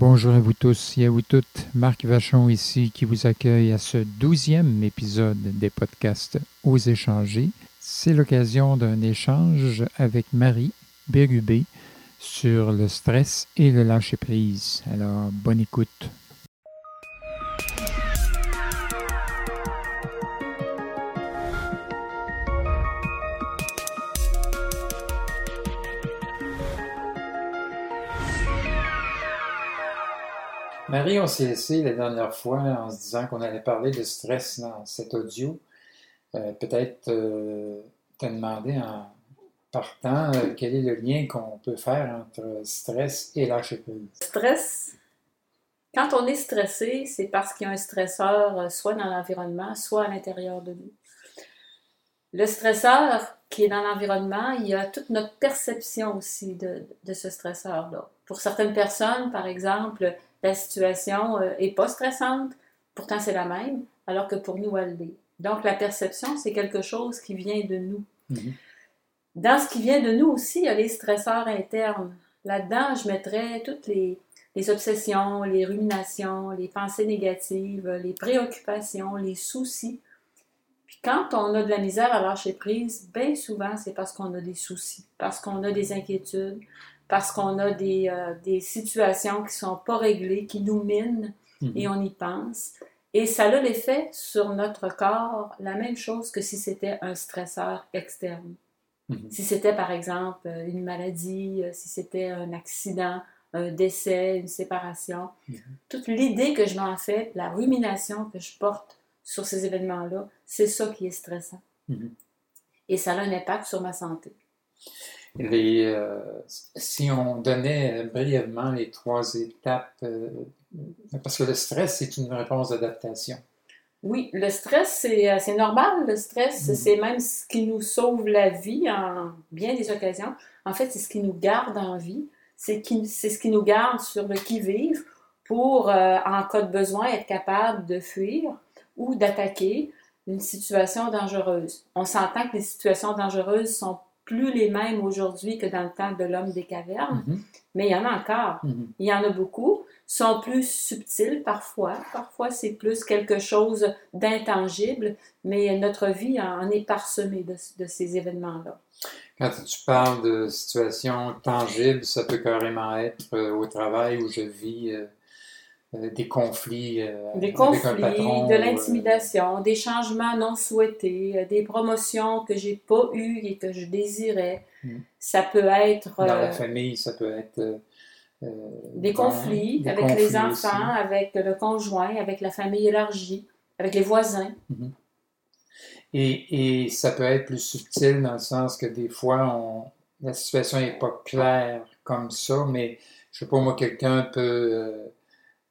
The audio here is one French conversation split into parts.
Bonjour à vous tous et à vous toutes. Marc Vachon ici qui vous accueille à ce douzième épisode des podcasts Aux échanger. C'est l'occasion d'un échange avec Marie Bérubé sur le stress et le lâcher-prise. Alors, bonne écoute. Marie, on s'est laissé la dernière fois en se disant qu'on allait parler de stress dans cet audio. Euh, peut-être euh, te demander en partant euh, quel est le lien qu'on peut faire entre stress et lâcher prise? Stress, quand on est stressé, c'est parce qu'il y a un stresseur soit dans l'environnement, soit à l'intérieur de nous. Le stresseur qui est dans l'environnement, il y a toute notre perception aussi de, de ce stresseur-là. Pour certaines personnes, par exemple, la situation n'est euh, pas stressante, pourtant c'est la même, alors que pour nous, elle l'est. Donc la perception, c'est quelque chose qui vient de nous. Mhm. Dans ce qui vient de nous aussi, il y a les stresseurs internes. Là-dedans, je mettrais toutes les, les obsessions, les ruminations, les pensées négatives, les préoccupations, les soucis. Puis quand on a de la misère à lâcher prise, bien souvent, c'est parce qu'on a des soucis, parce qu'on a des inquiétudes, parce qu'on a des, euh, des, situations qui ne sont pas réglées, qui nous minent mhm. et on y pense. Et ça a l'effet sur notre corps, la même chose que si c'était un stresseur externe. Mhm. Si c'était par exemple une maladie, euh, si c'était un accident, un décès, une séparation, mhm. toute l'idée que je m'en fais, la rumination que je porte sur ces événements-là, c'est ça qui est stressant. Et ça a un impact sur ma santé. Euh, si on donnait brièvement les trois étapes, euh, parce que le stress, c'est une réponse d'adaptation. Oui, le stress, c'est euh, normal. Le stress, mm-hmm. c'est même ce qui nous sauve la vie en bien des occasions. En fait, c'est ce qui nous garde en vie. C'est ce qui nous garde sur le qui-vive pour, en cas de besoin, être capable de fuir ou d'attaquer une situation dangereuse. On s'entend que les situations dangereuses sont plus les mêmes aujourd'hui que dans le temps de l'homme des cavernes, mhm. mais il y en a encore. Mhm. Il y en a beaucoup. sont plus subtils parfois. Parfois, c'est plus quelque chose d'intangible, mais notre vie en est parsemée de, ces événements-là. Quand tu parles de situations tangibles, ça peut carrément être euh, au travail où je vis. Euh, euh, des conflits. Euh, des conflits, de euh, l'intimidation, des changements non souhaités, des promotions que j'ai pas eues et que je désirais. Hmm. Ça peut être. Dans la famille, ça peut être. des conflits avec les enfants, avec le conjoint, avec la famille élargie, avec les voisins. Mhm. Et, et, ça peut être plus subtil dans le sens que des fois, on, la situation n'est pas claire comme ça, mais je sais pas, moi, quelqu'un peut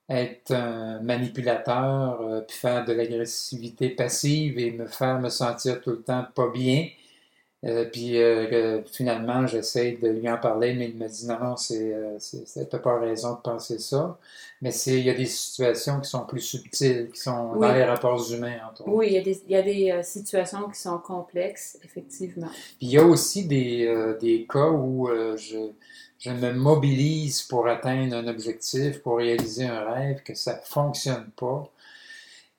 être un manipulateur, euh, puis faire de l'agressivité passive et me faire me sentir tout le temps pas bien. Euh, puis euh, finalement, j'essaie de lui en parler, mais il me dit non, non, c'est, t'as pas raison de penser ça. Mais il y a des situations qui sont plus subtiles, qui sont dans les rapports humains, entre autres. Oui, il y a des, y a des situations qui sont complexes, effectivement. Puis il y a aussi des, des cas où je je me mobilise pour atteindre un objectif, pour réaliser un rêve, que ça ne fonctionne pas,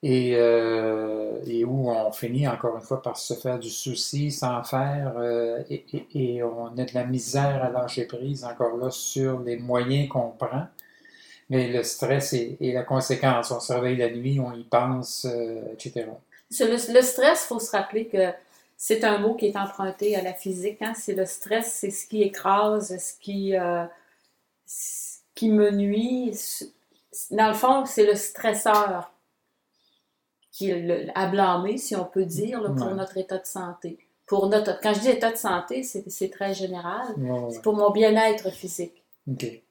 et, euh, et, où on finit encore une fois par se faire du souci sans faire, euh, et, et, on a de la misère à lâcher prise encore là sur les moyens qu'on prend. Mais le stress est, la conséquence. On se réveille la nuit, on y pense, euh, etc. Le, le stress, il faut se rappeler que c'est un mot qui est emprunté à la physique. Hein? C'est le stress, c'est ce qui écrase, ce qui, euh, qui me nuit. Dans le fond, c'est le stresseur qui est à blâmer, si on peut dire, pour notre état de santé. Pour notre, quand je dis état de santé, c'est très général. C'est pour mon bien-être physique.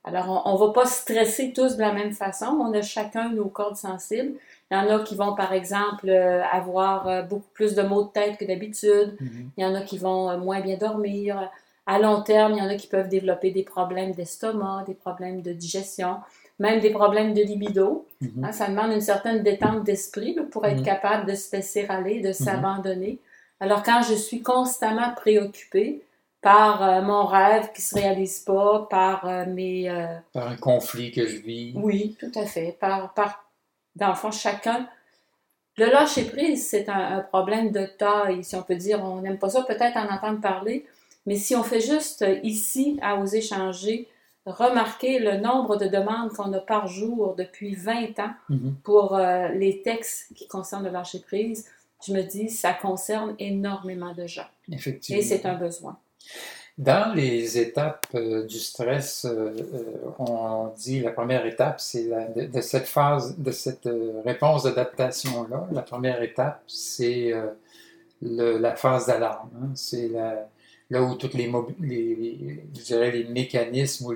Alors, on ne va pas stresser tous de la même façon. On a chacun nos cordes sensibles. Il y en a qui vont, par exemple, euh, avoir euh, beaucoup plus de maux de tête que d'habitude. Mhm. Il y en a qui vont euh, moins bien dormir. À long terme, il y en a qui peuvent développer des problèmes d'estomac, des problèmes de digestion, même des problèmes de libido. Mhm. Hein, ça demande une certaine détente d'esprit pour être mhm. capable de se laisser aller, de s'abandonner. Alors, quand je suis constamment préoccupée, par euh, mon rêve qui se réalise pas, par euh, mes... euh, Par un conflit que je vis. oui, tout à fait. Par, par, dans le fond, chacun. Le lâcher prise, c'est un, un problème de taille, si on peut dire. On n'aime pas ça, peut-être en entendre parler. Mais si on fait juste ici, à oser changer, remarquer le nombre de demandes qu'on a par jour depuis 20 ans Mhm. pour les textes qui concernent le lâcher prise, je me dis, ça concerne énormément de gens. Effectivement. Et c'est un besoin. Dans les étapes euh, du stress, euh, euh, on dit la première étape, c'est de, cette phase, de cette réponse d'adaptation-là. La première étape, c'est la phase d'alarme. hein. C'est là où toutes les, mécanismes ou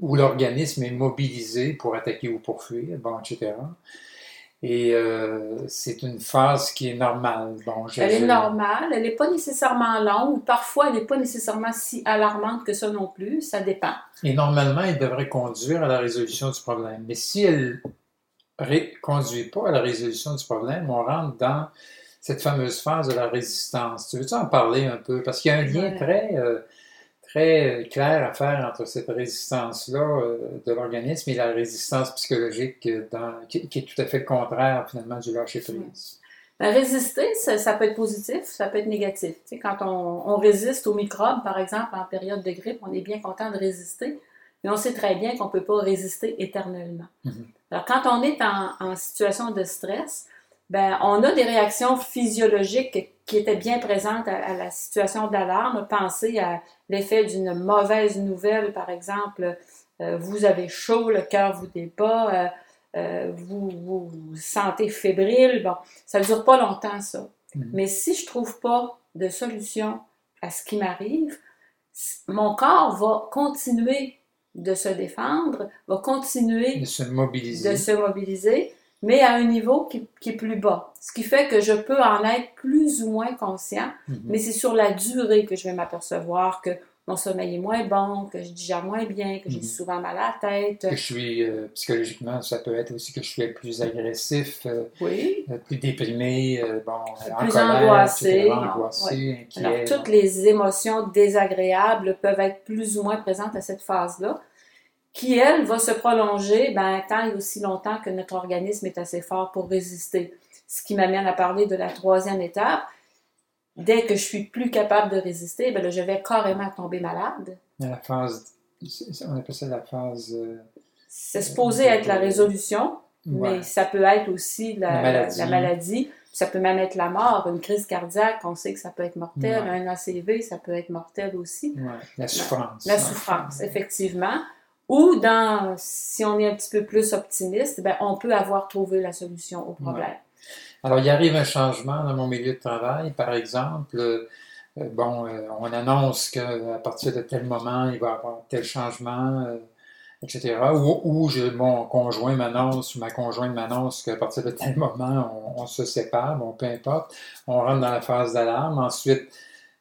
où l'organisme est mobilisé pour attaquer ou pour fuir, bon, etc. Et euh, c'est une phase qui est normale. Bon, je- Elle est je- normale, elle n'est pas nécessairement longue, parfois elle n'est pas nécessairement si alarmante que ça non plus, ça dépend. Et normalement, elle devrait conduire à la résolution du problème. Mais si elle ne conduit pas à la résolution du problème, on rentre dans cette fameuse phase de la résistance. Tu veux-tu en parler un peu? Parce qu'il y a un lien Ouais. très, euh, très clair à faire entre cette résistance-là euh, de l'organisme et la résistance psychologique euh, dans- qui, qui est tout à fait le contraire, finalement, du lâcher-prise. Ben, résister, ça, ça peut être positif, ça peut être négatif. Tu sais, quand on, on résiste aux microbes, par exemple, en période de grippe, on est bien content de résister, mais on sait très bien qu'on ne peut pas résister éternellement. Mhm. Alors, quand on est en, en situation de stress, ben, on a des réactions physiologiques qui étaient bien présentes à, à la situation d'alarme. Pensez à l'effet d'une mauvaise nouvelle, par exemple, euh, vous avez chaud, le cœur vous débat, euh, euh, vous, vous vous sentez fébrile. Bon, ça ne dure pas longtemps, ça. Mhm. Mais si je ne trouve pas de solution à ce qui m'arrive, mon corps va continuer de se défendre, va continuer De se mobiliser. de se mobiliser, mais à un niveau qui, qui est plus bas. Ce qui fait que je peux en être plus ou moins conscient, Mhm. mais c'est sur la durée que je vais m'apercevoir que mon sommeil est moins bon, que je digère moins bien, que j'ai Mhm. souvent mal à la tête. que je suis euh, psychologiquement, ça peut être aussi que je suis plus agressif, euh, Oui. euh, plus déprimé, bon, Plus colère, angoissé, angoissé, inquiet. Alors, toutes les émotions désagréables peuvent être plus ou moins présentes à cette phase-là, qui, elle, va se prolonger ben, tant et aussi longtemps que notre organisme est assez fort pour résister. Ce qui m'amène à parler de la troisième étape. Dès que je suis plus capable de résister, ben là, je vais carrément tomber malade. La phase, on appelle ça la phase. euh, C'est supposé être la résolution, ouais. mais ça peut être aussi la, La maladie. la maladie. Ça peut même être la mort, une crise cardiaque, on sait que ça peut être mortel, Ouais. un ACV, ça peut être mortel aussi. Ouais, La souffrance. La souffrance, effectivement. Ou dans, si on est un petit peu plus optimiste, ben, on peut avoir trouvé la solution au problème. Alors, il arrive un changement dans mon milieu de travail, par exemple. euh, bon, euh, on annonce qu'à partir de tel moment, il va y avoir tel changement, euh, etc. Ou, ou mon conjoint m'annonce ou ma conjointe m'annonce qu'à partir de tel moment, on, on se sépare, bon, peu importe. On rentre dans la phase d'alarme. Ensuite,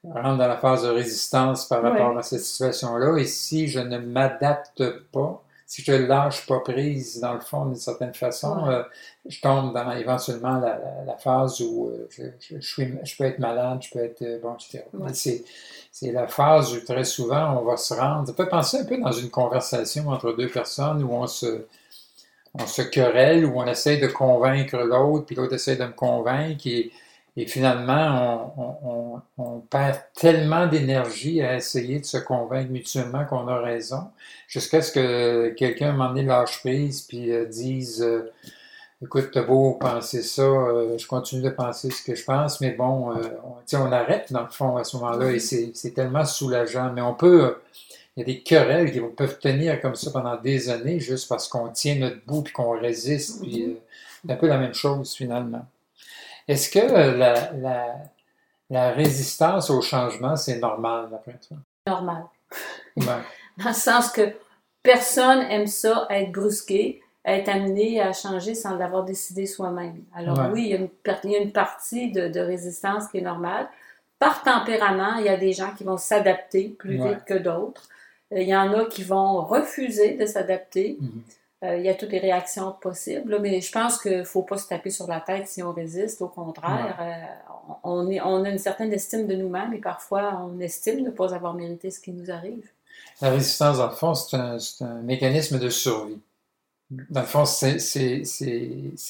rentre dans la phase de résistance par rapport Ouais. à cette situation-là. Et si je ne m'adapte pas, si je lâche pas prise, dans le fond, d'une certaine façon, Ouais. euh, je tombe dans éventuellement la, la- la phase où euh, je, je- je suis, je peux être malade, je peux être euh, bon, etc. Ouais. C'est, c'est la phase où très souvent on va se rendre. Ça peut penser un peu dans une conversation entre deux personnes où on se, on se querelle, où on essaie de convaincre l'autre, puis l'autre essaie de me convaincre, et, et finalement on, on- on- on perd tellement d'énergie à essayer de se convaincre mutuellement qu'on a raison, jusqu'à ce que quelqu'un, moment donné, lâche prise, puis euh, dise. euh, Écoute, t'as beau penser ça, euh, je continue de penser ce que je pense, mais bon, on, on arrête dans le fond à ce moment-là et c'est tellement soulageant. Mais on peut, il y a des querelles qui peuvent tenir comme ça pendant des années juste parce qu'on tient notre bout puis qu'on résiste. Puis euh, c'est un peu la même chose finalement. Est-ce que euh, la, la, la résistance au changement, c'est normal d'après toi? Normal. Ouais. Dans le sens que personne aime ça, être brusqué, être amené à changer sans l'avoir décidé soi-même. Alors Ouais. oui, il y, a une, par- il y a une partie de, de résistance qui est normale. Par tempérament, il y a des gens qui vont s'adapter plus Ouais. vite que d'autres. Euh, Il y en a qui vont refuser de s'adapter. Mhm. Il y a toutes les réactions possibles, mais je pense qu'il ne faut pas se taper sur la tête si on résiste. Au contraire, euh, on, est, on a une certaine estime de nous-mêmes et parfois on estime ne pas avoir mérité ce qui nous arrive. La résistance, dans le fond, c'est un, un, mécanisme de survie. Dans le fond, c'est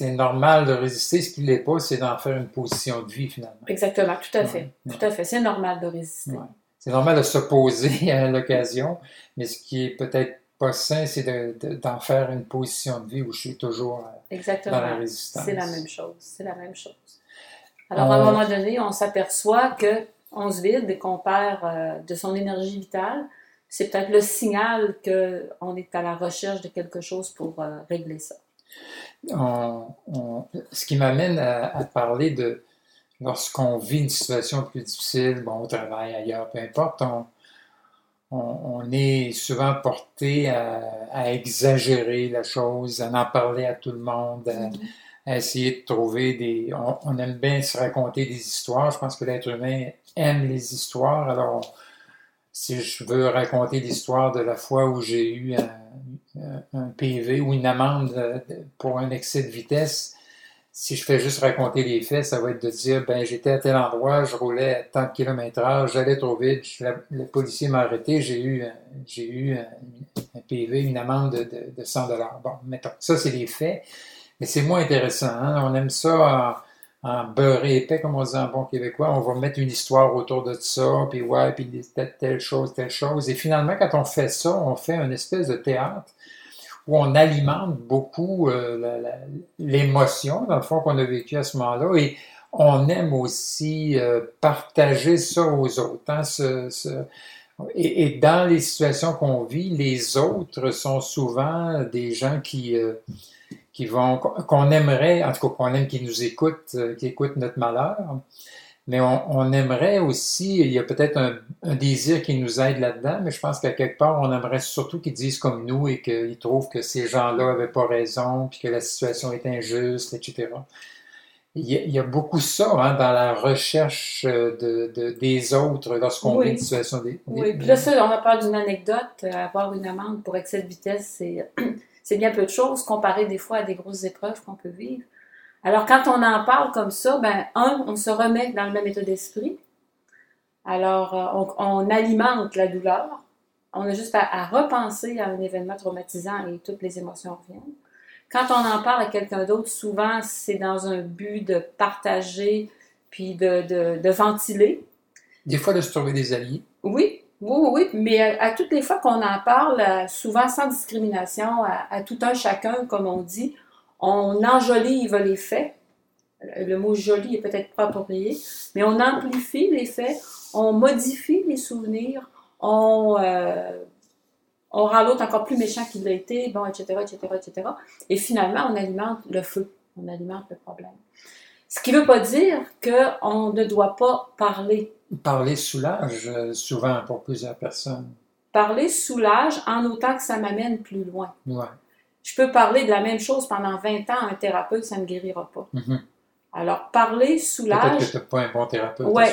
normal de résister. Ce qui ne l'est pas, c'est d'en faire une position de vie, finalement. Exactement, tout à fait. Tout à fait. C'est normal de résister. C'est normal de s'opposer à l'occasion, mais ce qui est peut-être pas sain, c'est d'en faire une position de vie où je suis toujours Exactement. dans la résistance. C'est la même chose. C'est la même chose. Alors, à un moment donné, on s'aperçoit que on se vide et qu'on perd euh, de son énergie vitale. C'est peut-être le signal qu'on est à la recherche de quelque chose pour euh, régler ça. ce qui m'amène à, parler de lorsqu'on vit une situation plus difficile, bon, au travail, ailleurs, peu importe, on, on, est souvent porté à, exagérer la chose, à en parler à tout le monde, à, essayer de trouver des... On, aime bien se raconter des histoires. Je pense que l'être humain aime les histoires. Alors, si je veux raconter l'histoire de la fois où j'ai eu un, un, PV ou une amende pour un excès de vitesse, si je fais juste raconter les faits, ça va être de dire, ben j'étais à tel endroit, je roulais à tant de kilomètres heure, j'allais trop vite, le policier m'a arrêté, j'ai eu, j'ai eu un, PV, une amende de, 100 dollars. Bon, mettons, ça c'est les faits, mais c'est moins intéressant. Hein. On aime ça en, en beurré épais, comme on dit en bon québécois. On va mettre une histoire autour de ça, puis ouais, puis telle chose, telle chose. Et finalement, quand on fait ça, on fait une espèce de théâtre où on alimente beaucoup euh, l'émotion, dans le fond, qu'on a vécu à ce moment-là. Et on aime aussi euh, partager ça aux autres. Hein, et, dans les situations qu'on vit, les autres sont souvent des gens qui, euh, qui vont, qu'on aimerait, en tout cas qu'on aime qui nous écoutent, qui écoutent notre malheur mais on, aimerait aussi, il y a peut-être un, désir qui nous aide là-dedans, mais je pense qu'à quelque part, on aimerait surtout qu'ils disent comme nous et qu'ils trouvent que ces gens-là n'avaient pas raison, puis que la situation est injuste, etc. Il y a, beaucoup ça hein, dans la recherche de, des autres lorsqu'on vit une situation des, Oui, puis là, ça, on a parlé d'une anecdote, avoir une amende pour excès de vitesse, c'est bien peu de choses comparé des fois à des grosses épreuves qu'on peut vivre. Alors, quand on en parle comme ça, ben, un, on se remet dans le même état d'esprit. Alors, euh, on, alimente la douleur. On a juste à, repenser à un événement traumatisant et toutes les émotions reviennent. Quand on en parle à quelqu'un d'autre, souvent, c'est dans un but de partager puis de, ventiler. Des fois, de se trouver des alliés. Oui, oui, oui, mais à, toutes les fois qu'on en parle, euh, souvent sans discrimination, à, tout un chacun, comme on dit, on enjolive les faits. Le mot joli est peut-être pas approprié, mais on amplifie les faits, on modifie les souvenirs, on, euh, on rend l'autre encore plus méchant qu'il l'a été, bon, etc., etc., etc. Et finalement, on alimente le feu, on alimente le problème. Ce qui ne veut pas dire qu'on ne doit pas parler. Parler soulage euh, souvent pour plusieurs personnes. Parler soulage en autant que ça m'amène plus loin. Ouais. Je peux parler de la même chose pendant 20 ans à un thérapeute, ça ne guérira pas. Mm-hmm. Alors, parler soulage. Peut-être que tu pas un bon thérapeute. Oui,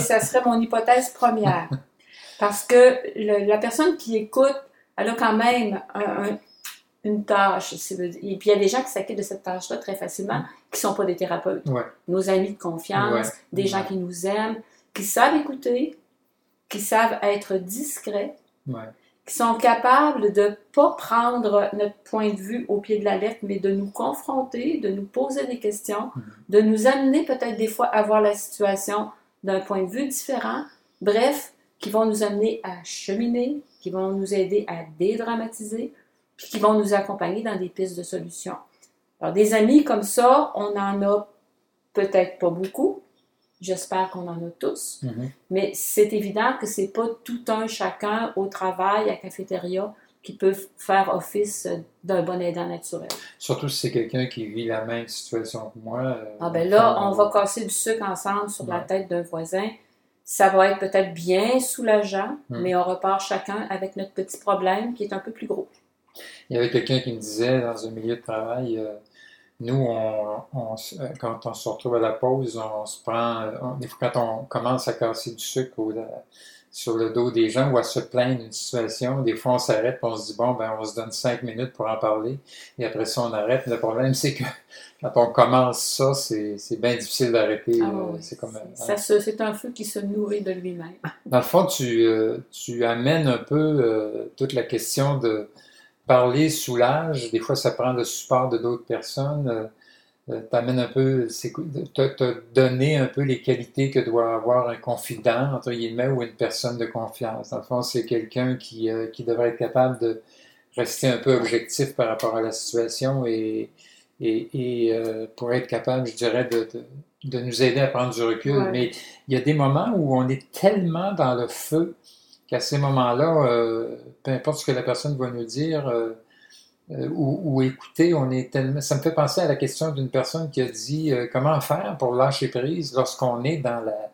ça serait mon hypothèse première. Parce que la personne qui écoute, elle a quand même une tâche. Et puis, il y a des gens qui s'acquittent de cette tâche-là très facilement, qui ne sont pas des thérapeutes. Nos amis de confiance, des gens qui nous aiment, qui savent écouter, qui savent être discrets, qui sont capables de ne pas prendre notre point de vue au pied de la lettre, mais de nous confronter, de nous poser des questions, mhm. de nous amener peut-être des fois à voir la situation d'un point de vue différent. Bref, qui vont nous amener à cheminer, qui vont nous aider à dédramatiser, puis qui vont nous accompagner dans des pistes de solutions. Alors, des amis comme ça, on en a peut-être pas beaucoup, J'espère qu'on en a tous. Mm-hmm. Mais c'est évident que c'est pas tout un chacun au travail, à la cafétéria, qui peut faire office d'un bon aidant naturel. Surtout si c'est quelqu'un qui vit la même situation que moi. Euh, ah ben là, on va casser du sucre ensemble sur la tête d'un voisin. Ça va être peut-être bien soulageant, mm. mais on repart chacun avec notre petit problème qui est un peu plus gros. Il y avait quelqu'un qui me disait dans un milieu de travail, euh, nous, on, euh, quand on se retrouve à la pause, on se prend, quand on commence à casser du sucre sur le dos des gens ou à se plaindre d'une situation. Des fois, on s'arrête et on se dit, bon, ben, on se donne cinq minutes pour en parler. Et après ça, on arrête. Le problème, c'est que quand on commence ça, c'est bien difficile d'arrêter. Ah euh, oui, c'est comme, C'est un feu qui se nourrit de lui-même. Dans le fond, tu, euh, tu amènes un peu euh, toute la question de parler soulage. Des fois, ça prend le support de d'autres personnes. tu amènes un peu, te, te donner un peu les qualités que doit avoir un confident, entre guillemets, ou une personne de confiance. Dans le fond, c'est quelqu'un qui, euh, qui devrait être capable de rester un peu objectif par rapport à la situation et, et, et euh, pour être capable, je dirais, de, de, de nous aider à prendre du recul. Ouais. Mais il y a des moments où on est tellement dans le feu qu'à ces moments-là, euh, peu importe ce que la personne va nous dire euh, euh, ou, ou écouter, on est tellement. Ça me fait penser à la question d'une personne qui a dit comment faire pour lâcher prise lorsqu'on est dans la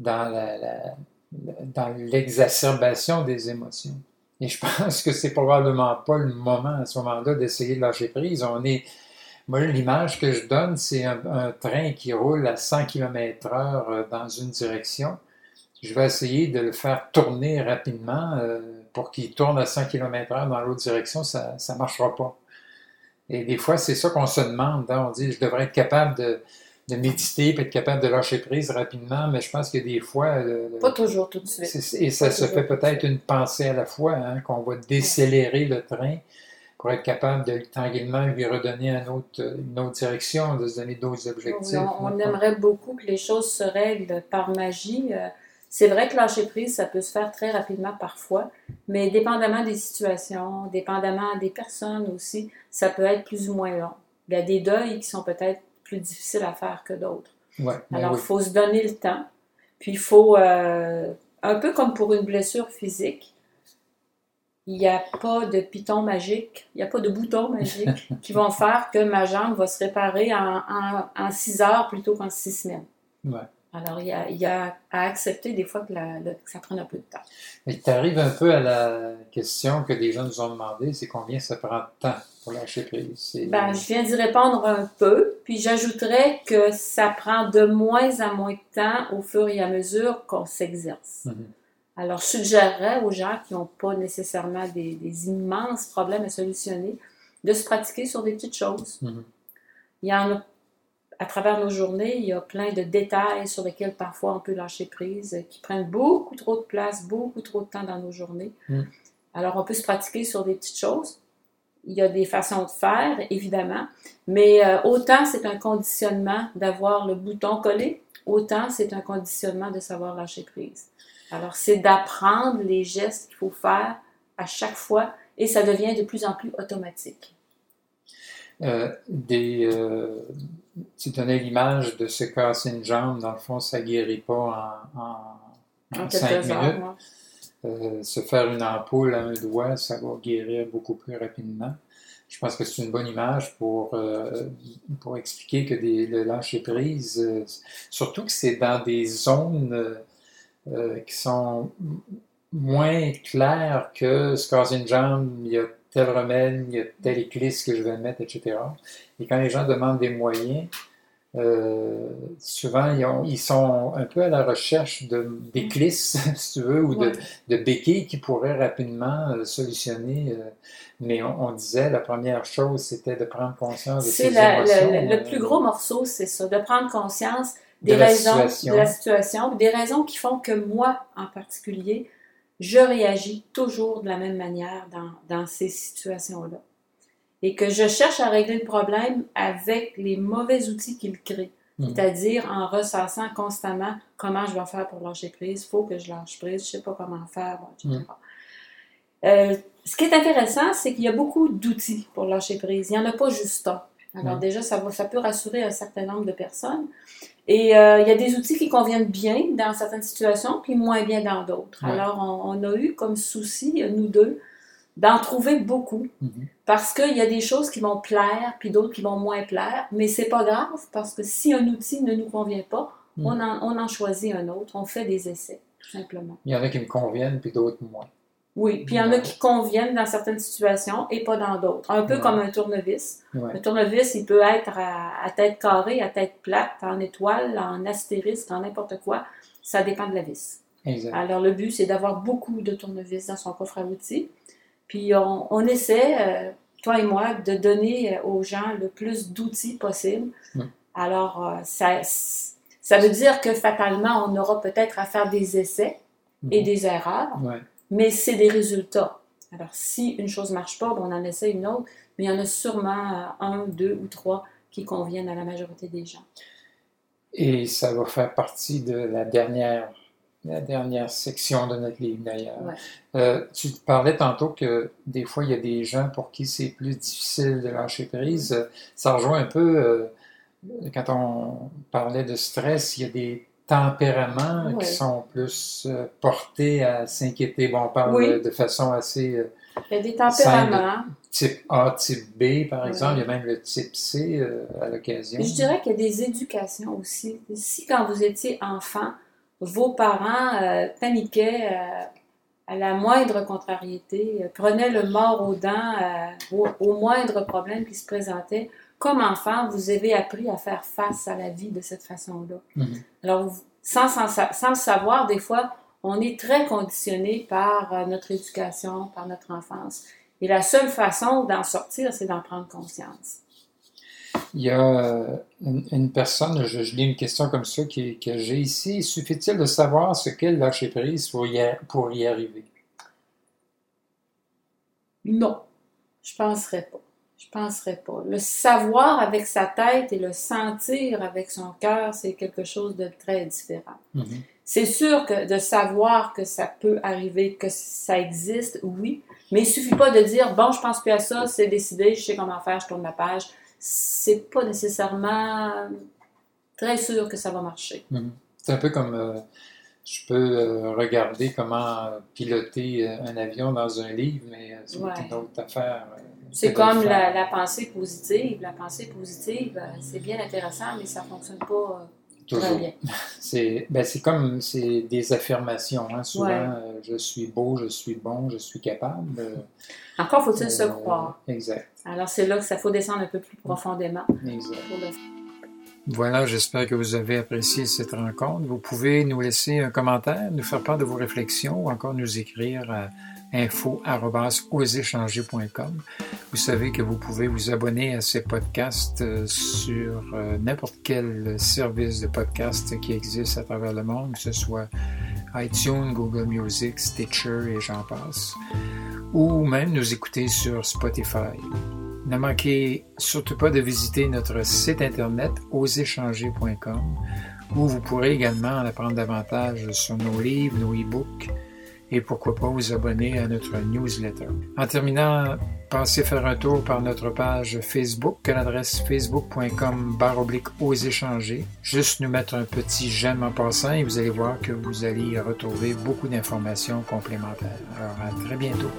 dans la, dans l'exacerbation des émotions. Et je pense que c'est probablement pas le moment à ce moment-là d'essayer de lâcher prise. On est moi, l'image que je donne, c'est un, un train qui roule à 100 km/h dans une direction. Je vais essayer de le faire tourner rapidement euh, pour qu'il tourne à 100 km/h dans l'autre direction. Ça ne marchera pas. Et des fois, c'est ça qu'on se demande. hein. On dit, je devrais être capable de, de méditer, puis être capable de lâcher prise rapidement, mais je pense que des fois, le- Pas toujours tout de suite. Et ça se fait peut-être une pensée à la fois, hein, qu'on va décélérer le train pour être capable de tranquillement lui redonner un autre- une autre direction, de se donner d'autres objectifs. On, on aimerait beaucoup que les choses se règlent par magie. Euh, C'est vrai que lâcher prise, ça peut se faire très rapidement parfois, mais dépendamment des situations, dépendamment des personnes aussi, ça peut être plus ou moins long. Il y a des deuils qui sont peut-être plus difficiles à faire que d'autres. Ouais, ben Alors, il oui. faut se donner le temps. Puis, il faut, euh, un peu comme pour une blessure physique, il n'y a pas de piton magique, il n'y a pas de bouton magique qui vont faire que ma jambe va se réparer en, en, en six heures plutôt qu'en six semaines. Ouais. Alors, il y, a, il y a à accepter des fois que, la- le- que ça prenne un peu de temps. Mais tu arrives un peu à la question que des gens nous ont demandé, c'est combien ça prend de temps pour lâcher prise? Ben, je viens d'y répondre un peu, puis j'ajouterais que ça prend de moins en moins de temps au fur et à mesure qu'on s'exerce. Mhm. Alors, je suggérerais aux gens qui n'ont pas nécessairement des, des immenses problèmes à solutionner de se pratiquer sur des petites choses. Mhm. Il y en a, à travers nos journées, il y a plein de détails sur lesquels parfois on peut lâcher prise, euh, qui prennent beaucoup trop de place, beaucoup trop de temps dans nos journées. Mm. Alors, on peut se pratiquer sur des petites choses. Il y a des façons de faire, évidemment, mais euh, autant c'est un conditionnement d'avoir le bouton collé, autant c'est un conditionnement de savoir lâcher prise. Alors, c'est d'apprendre les gestes qu'il faut faire à chaque fois et ça devient de plus en plus automatique. Euh, des, euh, tu donnais l'image de se casser une jambe, dans le fond, ça guérit pas en, en, En en cinq heures, minutes. Euh, se faire une ampoule à un doigt, ça va guérir beaucoup plus rapidement. Je pense que c'est une bonne image pour, euh, pour expliquer que des, le lâcher prise, euh, surtout que c'est dans des zones qui sont moins claires que se casser une jambe, il y a tel remède, il y a telle éclisse que je vais mettre, etc. Et quand les gens demandent des moyens, euh, souvent ils, ont- ils sont un peu à la recherche d'éclisses, si tu veux, ou de, Ouais. de béquilles qui pourraient rapidement euh, solutionner. euh, mais on, on disait, la première chose, c'était de prendre conscience de ses la- émotions. le, le plus gros morceau, c'est ça, de prendre conscience des De raisons situation. de la situation, des raisons qui font que moi, en particulier, je réagis toujours de la même manière dans, dans ces situations-là. Et que je cherche à régler le problème avec les mauvais outils qu'il crée. Mhm. C'est-à-dire en ressassant constamment comment je vais faire pour lâcher prise, il faut que je lâche prise, je ne sais pas comment faire, etc. Euh, ce qui est intéressant, c'est qu'il y a beaucoup d'outils pour lâcher prise. Il n'y en a pas juste un. Alors Mhm. déjà, ça, va, ça peut rassurer un certain nombre de personnes. Et euh, il y a des outils qui conviennent bien dans certaines situations, puis moins bien dans d'autres. Ouais. Alors, on, on a eu comme souci, nous deux, d'en trouver beaucoup. Mhm. Parce qu'il y a des choses qui vont plaire, puis d'autres qui vont moins plaire. Mais c'est pas grave, parce que si un outil ne nous convient pas, Mhm. on, en, on en choisit un autre. On fait des essais, tout simplement. Il y en a qui me conviennent, puis d'autres moins. Oui, puis il y en a qui conviennent dans certaines situations et pas dans d'autres. Un peu Ouais. comme un tournevis. Ouais. Un tournevis, il peut être à, à tête carrée, à tête plate, en étoile, en astérisque, en n'importe quoi. Ça dépend de la vis. Exact. Alors, le but, c'est d'avoir beaucoup de tournevis dans son coffre à outils. Puis, on, on essaie, euh, toi et moi, de donner euh, aux gens le plus d'outils possible. Alors, euh, ça, ça veut dire que fatalement, on aura peut-être à faire des essais et Mhm. des erreurs, Ouais. Mais c'est des résultats. Alors, si une chose ne marche pas, ben, on en essaie une autre, mais il y en a sûrement euh, un, deux ou trois qui conviennent à la majorité des gens. Et ça va faire partie de la dernière, la dernière section de notre livre d'ailleurs. Ouais. Euh, tu parlais tantôt que des fois il y a des gens pour qui c'est plus difficile de lâcher prise. Ça rejoint un peu euh, quand on parlait de stress, il y a des tempéraments Ouais. qui sont plus euh, portés à s'inquiéter. Bon, on parle Oui. de façon assez euh, Il y a des tempéraments. type A, type B, par Ouais. exemple. Il y a même le type C euh, à l'occasion. Je dirais qu'il y a des éducations aussi. Si quand vous étiez enfant, vos parents paniquaient à la moindre contrariété, prenaient le mort aux dents au, au moindre problème qui se présentait, comme enfant, vous avez appris à faire face à la vie de cette façon-là. Mhm. Alors, sans, sans, sa- sans le savoir, des fois, on est très conditionné par euh, notre éducation, par notre enfance. Et la seule façon d'en sortir, c'est d'en prendre conscience. Il y a euh, une, une personne, je, je lis une question comme ça qui, que j'ai ici. Suffit-il de savoir ce qu'est le lâcher prise pour y, a- pour y arriver? Non, je penserais pas. Je penserais pas. Le savoir avec sa tête et le sentir avec son cœur, c'est quelque chose de très différent. Mhm. C'est sûr que de savoir que ça peut arriver, que ça existe, oui, mais il suffit pas de dire bon, je pense plus à ça, c'est décidé, je sais comment faire, je tourne la page. C'est pas nécessairement très sûr que ça va marcher. Mhm. C'est un peu comme euh, je peux euh, regarder comment euh, piloter euh, un avion dans un livre, mais euh, c'est Ouais. une autre affaire. euh, C'est comme la, la pensée positive. La pensée positive, euh, c'est bien intéressant, mais ça fonctionne pas euh, très bien. C'est ben, comme c'est des affirmations. Hein. Souvent, Ouais. euh, je suis beau, je suis bon, je suis capable. euh, Encore faut-il se euh, croire. Exact. Alors c'est là que ça faut descendre un peu plus profondément exact. pour le Voilà, j'espère que vous avez apprécié cette rencontre. Vous pouvez nous laisser un commentaire, nous faire part de vos réflexions ou encore nous écrire à info.oséchanger.com. Vous savez que vous pouvez vous abonner à ces podcasts euh, sur euh, n'importe quel service de podcast qui existe à travers le monde, que ce soit iTunes, Google Music, Stitcher et j'en passe, ou même nous écouter sur Spotify. Ne manquez surtout pas de visiter notre site internet oséchanger.com où vous pourrez également en apprendre davantage sur nos livres, nos e-books et pourquoi pas vous abonner à notre newsletter. En terminant, passez faire un tour par notre page Facebook à l'adresse facebook.com oblique oséchanger. Juste nous mettre un petit j'aime en passant et vous allez voir que vous allez y retrouver beaucoup d'informations complémentaires. Alors à très bientôt.